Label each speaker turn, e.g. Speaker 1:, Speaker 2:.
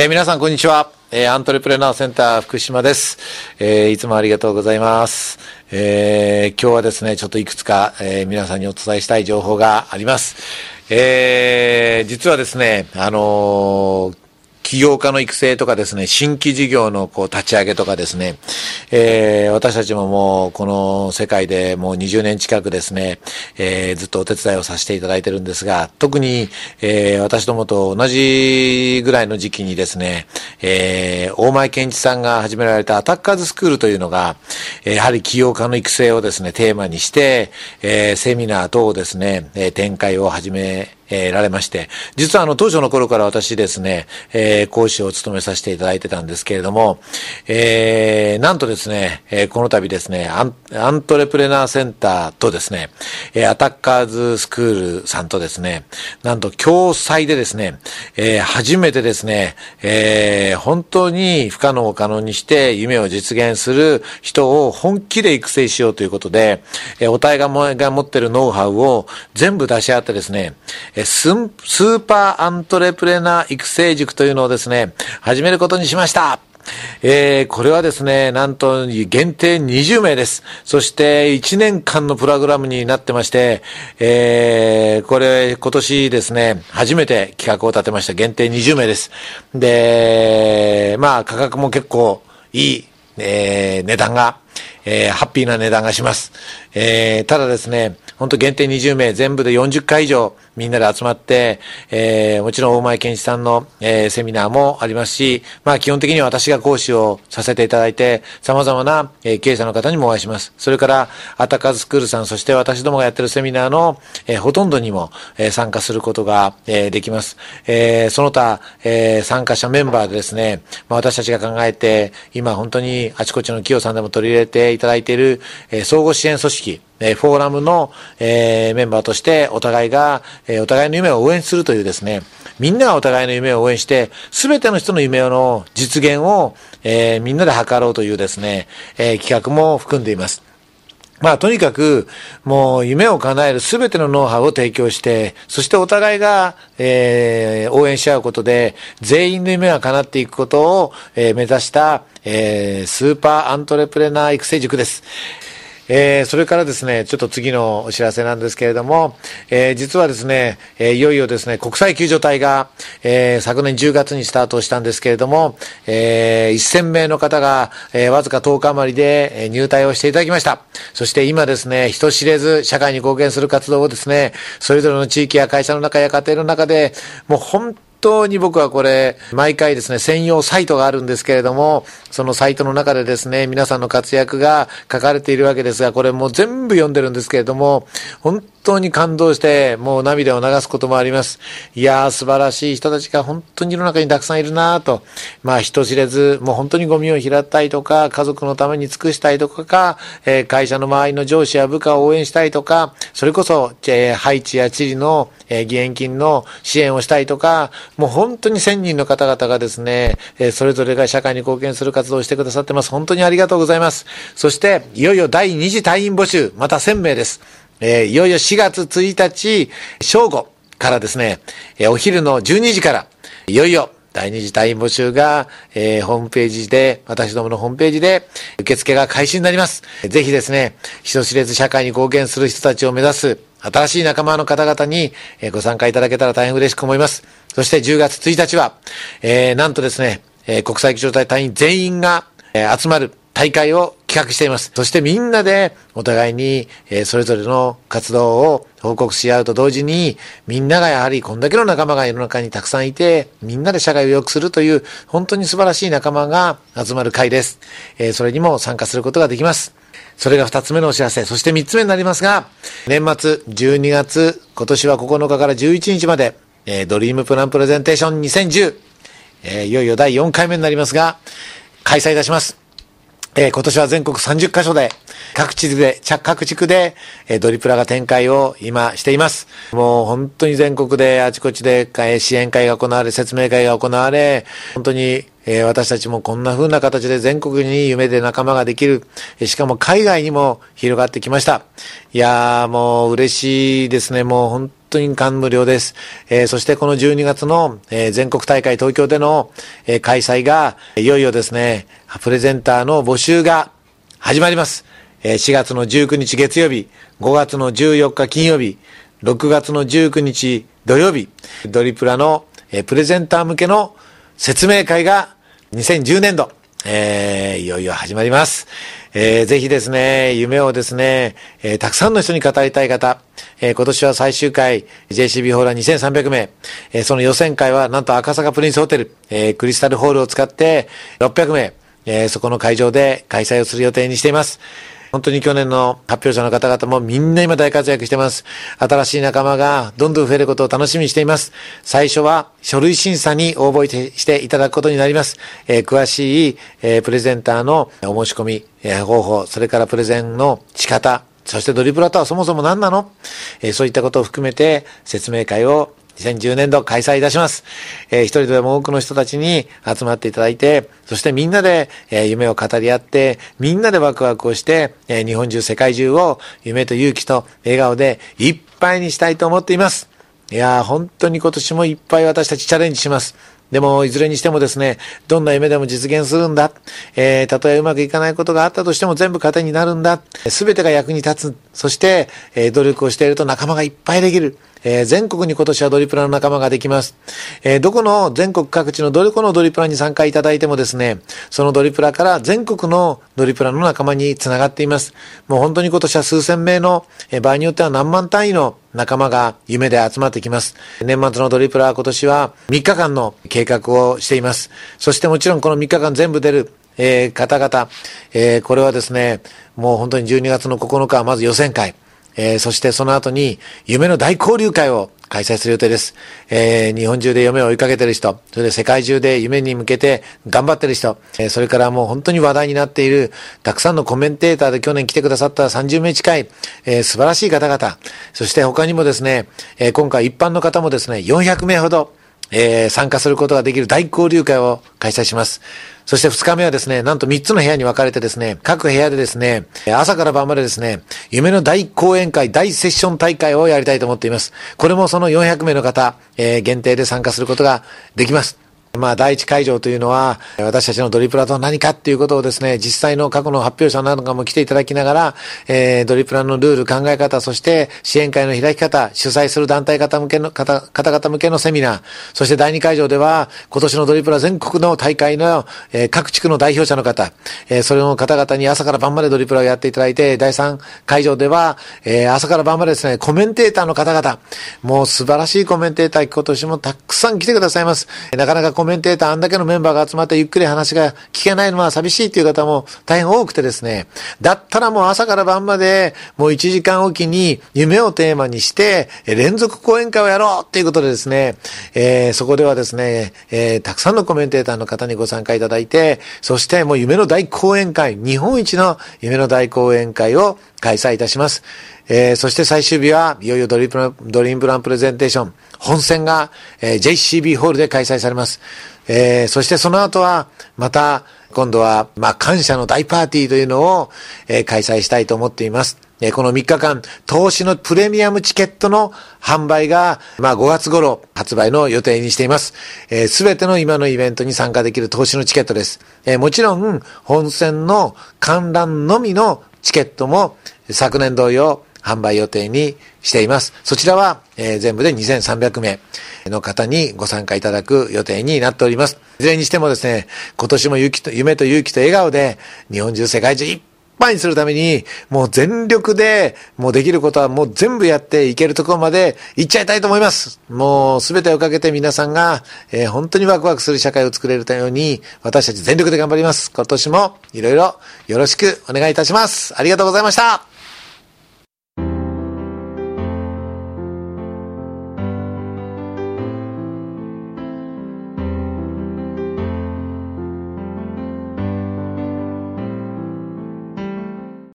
Speaker 1: えー、皆さんこんにちは。えー、アントレプレナーセンター福島です。えー、いつもありがとうございます。え、今日はですね、ちょっといくつか、え、皆さんにお伝えしたい情報があります。え、実はですね、あの起業家の育成とかですね、新規事業のこう立ち上げとかですね、えー、私たちももうこの世界でもう20年近くですね、えー、ずっとお手伝いをさせていただいてるんですが、特に、えー、私どもと同じぐらいの時期にですね、えー、大前健一さんが始められたアタッカーズスクールというのが、やはり起業家の育成をですね、テーマにして、えー、セミナー等をですね、展開を始めえー、られまして、実はあの当初の頃から私ですね、えー、講師を務めさせていただいてたんですけれども、えー、なんとですね、えー、この度ですねアン、アントレプレナーセンターとですね、えー、アタッカーズスクールさんとですね、なんと共催でですね、えー、初めてですね、えー、本当に不可能を可能にして夢を実現する人を本気で育成しようということで、えー、お互いが持ってるノウハウを全部出し合ってですね、スーパーアントレプレナー育成塾というのをですね、始めることにしました。えー、これはですね、なんと限定20名です。そして1年間のプログラムになってまして、えー、これ今年ですね、初めて企画を立てました。限定20名です。で、まあ価格も結構いい、えー、値段が、えー、ハッピーな値段がします。えー、ただですね、本当限定20名、全部で40回以上みんなで集まって、えー、もちろん大前健一さんの、えー、セミナーもありますし、まあ基本的には私が講師をさせていただいて、様々な、えー、経営者の方にもお会いします。それから、アタカズスクールさん、そして私どもがやってるセミナーの、えー、ほとんどにも、えー、参加することが、えー、できます。えー、その他、えー、参加者メンバーでですね、まあ私たちが考えて、今本当にあちこちの企業さんでも取り入れていただいている、えー、総合支援組織、えフォーラムの、え、メンバーとしてお互いが、え、お互いの夢を応援するというですね、みんながお互いの夢を応援して、すべての人の夢の実現を、え、みんなで図ろうというですね、え、企画も含んでいます。まあ、とにかく、もう、夢を叶えるすべてのノウハウを提供して、そしてお互いが、えー、応援し合うことで、全員の夢が叶っていくことを、えー、目指した、えー、スーパーアントレプレナー育成塾です。えー、それからですね、ちょっと次のお知らせなんですけれども、えー、実はですね、えー、いよいよですね、国際救助隊が、え、昨年10月にスタートしたんですけれども、えー、1000名の方が、え、わずか10日余りで、入隊をしていただきました。そして今ですね、人知れず社会に貢献する活動をですね、それぞれの地域や会社の中や家庭の中で、もう本当当に僕はこれ、毎回ですね、専用サイトがあるんですけれども、そのサイトの中でですね、皆さんの活躍が書かれているわけですが、これもう全部読んでるんですけれども、本当に感動して、もう涙を流すこともあります。いやー、素晴らしい人たちが本当に世の中にたくさんいるなと。まあ、人知れず、もう本当にゴミを拾ったりとか、家族のために尽くしたいとか、えー、会社の周りの上司や部下を応援したいとか、それこそ、えー、ハイチやチリの、えー、義援金の支援をしたいとか、もう本当に1000人の方々がですね、えー、それぞれが社会に貢献する活動をしてくださってます。本当にありがとうございます。そして、いよいよ第2次隊員募集、また1000名です。えー、いよいよ4月1日、正午からですね、えー、お昼の12時から、いよいよ第二次隊員募集が、えー、ホームページで、私どものホームページで受付が開始になります。ぜひですね、人知れず社会に貢献する人たちを目指す新しい仲間の方々にご参加いただけたら大変嬉しく思います。そして10月1日は、えー、なんとですね、えー、国際機動隊隊員全員が、えー、集まる大会を企画しています。そしてみんなでお互いに、え、それぞれの活動を報告し合うと同時に、みんながやはりこんだけの仲間が世の中にたくさんいて、みんなで社会を良くするという、本当に素晴らしい仲間が集まる会です。え、それにも参加することができます。それが二つ目のお知らせ。そして三つ目になりますが、年末12月、今年は9日から11日まで、え、ドリームプランプレゼンテーション2010、え、いよいよ第4回目になりますが、開催いたします。えー、今年は全国30カ所で、各地で、各地区で、えー、ドリプラが展開を今しています。もう本当に全国であちこちで、えー、支援会が行われ、説明会が行われ、本当にえー、私たちもこんな風な形で全国に夢で仲間ができる、しかも海外にも広がってきました。いやーもう嬉しいですね。もう本当に感無量です。えーそしてこの12月の、えー全国大会東京での、えー開催が、いよいよですね、プレゼンターの募集が始まります。えー4月の19日月曜日、5月の14日金曜日、6月の19日土曜日、ドリプラの、えープレゼンター向けの説明会が2010年度、えーいよいよ始まります。えーぜひですね、夢をですね、えーたくさんの人に語りたい方、えー今年は最終回、JCB ホールは2300名、えーその予選会はなんと赤坂プリンスホテル、えークリスタルホールを使って600名、えーそこの会場で開催をする予定にしています。本当に去年の発表者の方々もみんな今大活躍してます。新しい仲間がどんどん増えることを楽しみにしています。最初は書類審査に応募していただくことになります。えー詳しい、えープレゼンターのお申し込み、えー方法、それからプレゼンの仕方、そしてドリブラとはそもそも何なの、えーそういったことを含めて説明会を2010年度開催いたします。えー一人でも多くの人たちに集まっていただいて、そしてみんなで、えー夢を語り合って、みんなでワクワクをして、えー日本中、世界中を夢と勇気と笑顔でいっぱいにしたいと思っています。いやー、本当に今年もいっぱい私たちチャレンジします。でも、いずれにしてもですね、どんな夢でも実現するんだ。えー、たとえうまくいかないことがあったとしても全部糧になるんだ。すべてが役に立つ。そして、えー努力をしていると仲間がいっぱいできる。えー全国に今年はドリプラの仲間ができます。えーどこの全国各地のどこのドリプラに参加いただいてもですね、そのドリプラから全国のドリプラの仲間につながっています。もう本当に今年は数千名の、えー場合によっては何万単位の仲間が夢で集まってきます。年末のドリプラは今年は3日間の計画をしています。そしてもちろんこの3日間全部出る、えー方々、えーこれはですね、もう本当に12月の9日はまず予選会。えーそしてその後に夢の大交流会を開催する予定です。えー日本中で夢を追いかけてる人、それで世界中で夢に向けて頑張ってる人、えーそれからもう本当に話題になっているたくさんのコメンテーターで去年来てくださった30名近い、えー素晴らしい方々、そして他にもですね、え今回一般の方もですね、400名ほど、えー参加することができる大交流会を開催します。そして2日目はですね、なんと3つの部屋に分かれてですね、各部屋でですね、朝から晩までですね、夢の大講演会、大セッション大会をやりたいと思っています。これもその400名の方、えー限定で参加することができます。まあ、第一会場というのは、私たちのドリプラとは何かっていうことをですね、実際の過去の発表者などかも来ていただきながら、えー、ドリプラのルール、考え方、そして支援会の開き方、主催する団体方向けの、方、方々向けのセミナー、そして第二会場では、今年のドリプラ全国の大会の、えー各地区の代表者の方、えーそれの方々に朝から晩までドリプラをやっていただいて、第三会場では、えー朝から晩までですね、コメンテーターの方々、もう素晴らしいコメンテーター、今年もたくさん来てくださいます。なかなかコメメンテーター、あんだけのメンバーが集まってゆっくり話が聞けないのは寂しいという方も大変多くてですね、だったらもう朝から晩まで、もう1時間おきに夢をテーマにして、え連続講演会をやろうっていうことでですね、えーそこではですね、えーたくさんのコメンテーターの方にご参加いただいて、そしてもう夢の大講演会、日本一の夢の大講演会を開催いたします。えーそして最終日はいよいよドリプドリームプランプレゼンテーション本戦が、えー JCB ホールで開催されます。えーそしてその後はまた今度はまあ感謝の大パーティーというのを、えー開催したいと思っています。えーこの3日間、投資のプレミアムチケットの販売が、まあ5月頃発売の予定にしています。すべての今のイベントに参加できる投資のチケットです。えーもちろん、本戦の観覧のみのチケットも昨年同様販売予定にしています。そちらは、えー全部で2300名の方にご参加いただく予定になっております。いずれにしてもですね、今年も勇気と夢と勇気と笑顔で日本中世界中いっぱいにするために、もう全力で、もうできることはもう全部やっていけるところまで行っちゃいたいと思います。もうすべてをかけて皆さんが、えー本当にワクワクする社会を作れるように、私たち全力で頑張ります。今年もいろいろよろしくお願いいたします。ありがとうございました。